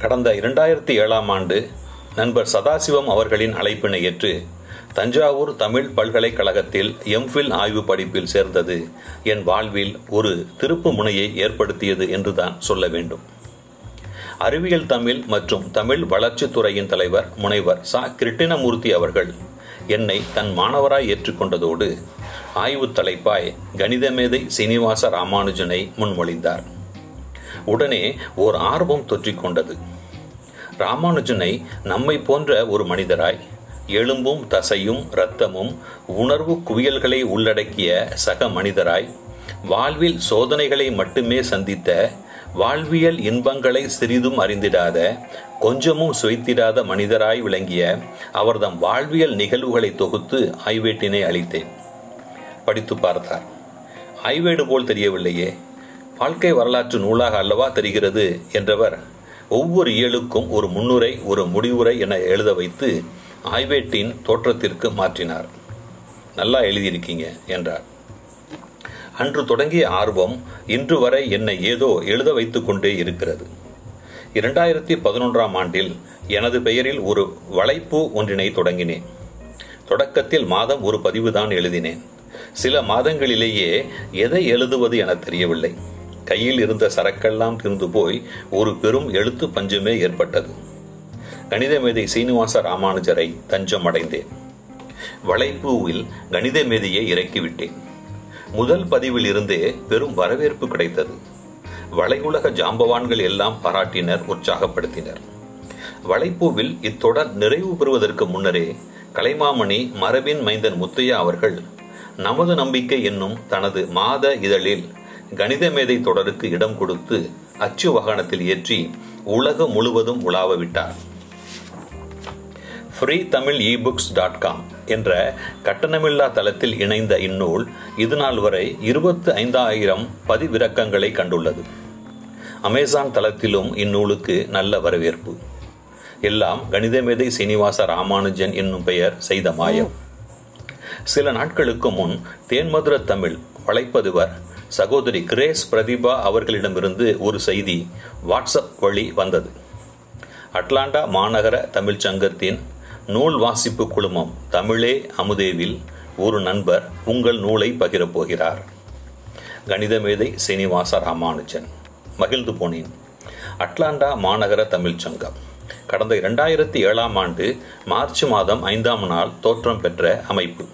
கடந்த இரண்டாயிரத்தி ஏழாம் ஆண்டு நண்பர் சதாசிவம் அவர்களின் அழைப்பினை ஏற்று தஞ்சாவூர் தமிழ் பல்கலைக்கழகத்தில் எம்ஃபில் ஆய்வு படிப்பில் சேர்ந்தது. என் வாழ்வில் ஒரு திருப்பு முனையை ஏற்படுத்தியது என்றுதான் சொல்ல வேண்டும். அறிவியல் தமிழ் மற்றும் தமிழ் வளர்ச்சித்துறையின் தலைவர் முனைவர் சா. கிருட்டிணமூர்த்தி அவர்கள் என்னை தன் மாணவராய் ஏற்றுக்கொண்டதோடு ஆய்வு தலைப்பாய் கணிதமேதை சீனிவாச ராமானுஜனை முன்மொழிந்தார். உடனே ஓர் ஆர்வம் தொற்றிக்கொண்டது ராமானுஜனை நம்மை போன்ற ஒரு மனிதராய் எலும்பும் தசையும் இரத்தமும் உணர்வு குவியல்களை உள்ளடக்கிய சக மனிதராய் வாழ்வில் சோதனைகளை மட்டுமே சந்தித்த வாழ்வியல் இன்பங்களை சிறிதும் அறிந்திடாத கொஞ்சமும் சுவைத்திடாத மனிதராய் விளங்கிய அவர்தம் வாழ்வியல் நிகழ்வுகளை தொகுத்து ஆய்வேட்டினை அளித்தேன். படித்து பார்த்தார். ஆய்வேடு போல் தெரியவில்லையே வாழ்க்கை வரலாற்று நூலாக அல்லவா தெரிகிறது என்றவர் ஒவ்வொரு இயலுக்கும் ஒரு முன்னுரை ஒரு முடிவுரை என எழுத வைத்து ஆய்வேட்டின் தோற்றத்திற்கு மாற்றினார். நல்லா எழுதியிருக்கீங்க என்றார். அன்று தொடங்கிய ஆர்வம் இன்று வரை என்னை ஏதோ எழுத வைத்துக் கொண்டே இருக்கிறது. இரண்டாயிரத்தி பதினொன்றாம் ஆண்டில் எனது பெயரில் ஒரு வளைப்பு ஒன்றினை தொடங்கினேன். தொடக்கத்தில் மாதம் ஒரு பதிவு தான் எழுதினேன். சில மாதங்களிலேயே எதை எழுதுவது என தெரியவில்லை. கையில் இருந்த சரக்கெல்லாம் திருந்து போய் ஒரு பெரும் எழுத்து பஞ்சமே ஏற்பட்டது. கணித மேதை சீனிவாச ராமானுஜரை தஞ்சம் அடைந்தேன். வளைப்பூவில் கணித மேதையை இறக்கிவிட்டேன். முதல் பதிவில் இருந்தே பெரும் வரவேற்பு கிடைத்தது. வளைகுலக ஜாம்பவான்கள் எல்லாம் பாராட்டினர் உற்சாகப்படுத்தினர். வளைப்பூவில் இத்தொடர் நிறைவு பெறுவதற்கு முன்னரே கலைமாமணி மரபின் மைந்தன் முத்தையா அவர்கள் நமது நம்பிக்கை என்னும் தனது மாத இதழில் கணித மேதை தொடருக்கு இடம் கொடுத்து அச்சு வாகனத்தில் ஏற்றி உலகம் முழுவதும் உலாவ விட்டார். Free Tamil ebooks dot com என்ற கட்டணமில்லா தளத்தில் இணைந்த இந்நூல் இதுநாள் வரை இருபத்து ஐந்தாயிரம் பதிவிறக்கங்களை கண்டுள்ளது. அமேசான் தளத்திலும் இந்நூலுக்கு நல்ல வரவேற்பு. எல்லாம் கணிதமேதை சீனிவாச ராமானுஜன் என்னும் பெயர் செய்த மாயம். சில நாட்களுக்கு முன் தேன்மதுர தமிழ் வலைப்பதிவர் சகோதரி கிரேஸ் பிரதிபா அவர்களிடமிருந்து ஒரு செய்தி வாட்ஸ்அப் வழி வந்தது. அட்லாண்டா மாநகர தமிழ்ச் சங்கத்தின் நூல் வாசிப்பு குழுமம் தமிழே அமுதேவில் ஒரு நண்பர் உங்கள் நூலை பகிரப்போகிறார் கணித கணிதமேதை சீனிவாச ராமானுஜன். மகிழ்ந்து போனேன். அட்லாண்டா மாநகர தமிழ்ச் சங்கம். கடந்த இரண்டாயிரத்தி ஏழாம் ஆண்டு மார்ச் மாதம் ஐந்தாம் நாள் தோற்றம் பெற்ற அமைப்பு.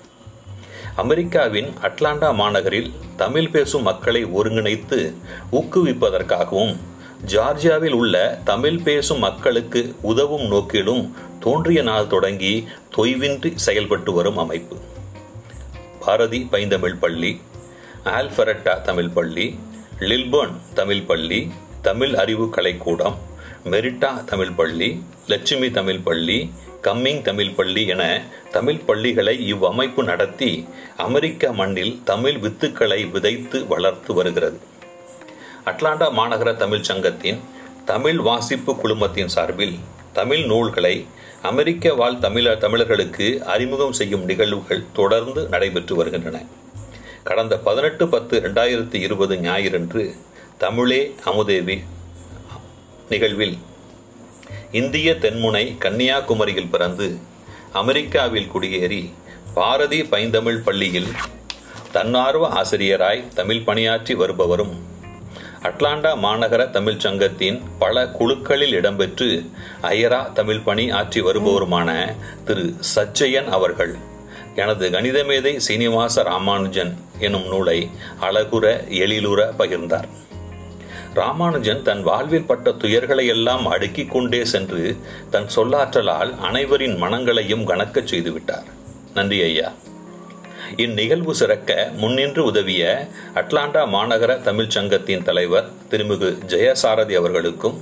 அமெரிக்காவின் அட்லாண்டா மாநகரில் தமிழ் பேசும் மக்களை ஒருங்கிணைத்து ஊக்குவிப்பதற்காகவும் ஜார்ஜியாவில் உள்ள தமிழ் பேசும் மக்களுக்கு உதவும் நோக்கிலும் தோன்றிய நாள் தொடங்கி தொய்வின்றி செயல்பட்டு வரும் அமைப்பு. பாரதி பைந்தமிழ் பள்ளி ஆல்ஃபரட்டா தமிழ் பள்ளி லில்பர்ன் தமிழ் பள்ளி தமிழ் அறிவு கலைக்கூடம் மெரிட்டா தமிழ் பள்ளி லட்சுமி தமிழ் பள்ளி கம்மிங் தமிழ் பள்ளி என தமிழ் பள்ளிகளை இவ்வமைப்பு நடத்தி அமெரிக்க மண்ணில் தமிழ் வித்துக்களை விதைத்து வளர்த்து வருகிறது. அட்லாண்டா மாநகர தமிழ் சங்கத்தின் தமிழ் வாசிப்பு குழுமத்தின் சார்பில் தமிழ் நூல்களை அமெரிக்க வாழ் தமிழ தமிழர்களுக்கு அறிமுகம் செய்யும் நிகழ்வுகள் தொடர்ந்து நடைபெற்று வருகின்றன. கடந்த பதினெட்டு பத்து ரெண்டாயிரத்தி இருபது ஞாயிறன்று தமிழே அமுதேவி நிகழ்வில் இந்திய தென்முனை கன்னியாகுமரியில் பிறந்து அமெரிக்காவில் குடியேறி பாரதி பைந்தமிழ் பள்ளியில் தன்னார்வ ஆசிரியராய் தமிழ் பணியாற்றி வருபவரும் அட்லாண்டா மாநகர தமிழ் சங்கத்தின் பல குழுக்களில் இடம்பெற்று அயரா தமிழ் பணி ஆற்றி வருபவருமான திரு சச்சையன் அவர்கள் எனது கணிதமேதை சீனிவாச ராமானுஜன் எனும் நூலை அழகுற எழிலுற பகிர்ந்தார். ராமானுஜன் தன் வாழ்வில் பட்ட துயர்களை எல்லாம் அடுக்கிக் கொண்டே சென்று தன் சொல்லாற்றலால் அனைவரின் மனங்களையும் கணக்கச் செய்துவிட்டார். நன்றி ஐயா. இந்நிகழ்வு சிறக்க முன்னின்று உதவிய அட்லாண்டா மாநகர தமிழ்ச் சங்கத்தின் தலைவர் திருமிகு ஜெயசாரதி அவர்களுக்கும்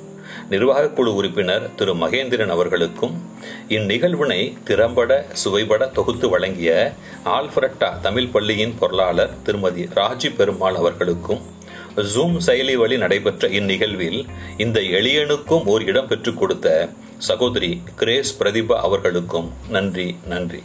நிர்வாகக் குழு உறுப்பினர் திரு மகேந்திரன் அவர்களுக்கும் இந்நிகழ்வினை திறம்பட சுவைபட தொகுத்து வழங்கிய ஆல்ஃபரட்டா தமிழ் பள்ளியின் பொருளாளர் திருமதி ராஜி பெருமாள் அவர்களுக்கும் ஜூம் செயலி வழி நடைபெற்ற இந்நிகழ்வில் இந்த எளியனுக்கும் ஓர் இடம் பெற்றுக் கொடுத்த சகோதரி கிரேஸ் பிரதிபா அவர்களுக்கும் நன்றி நன்றி.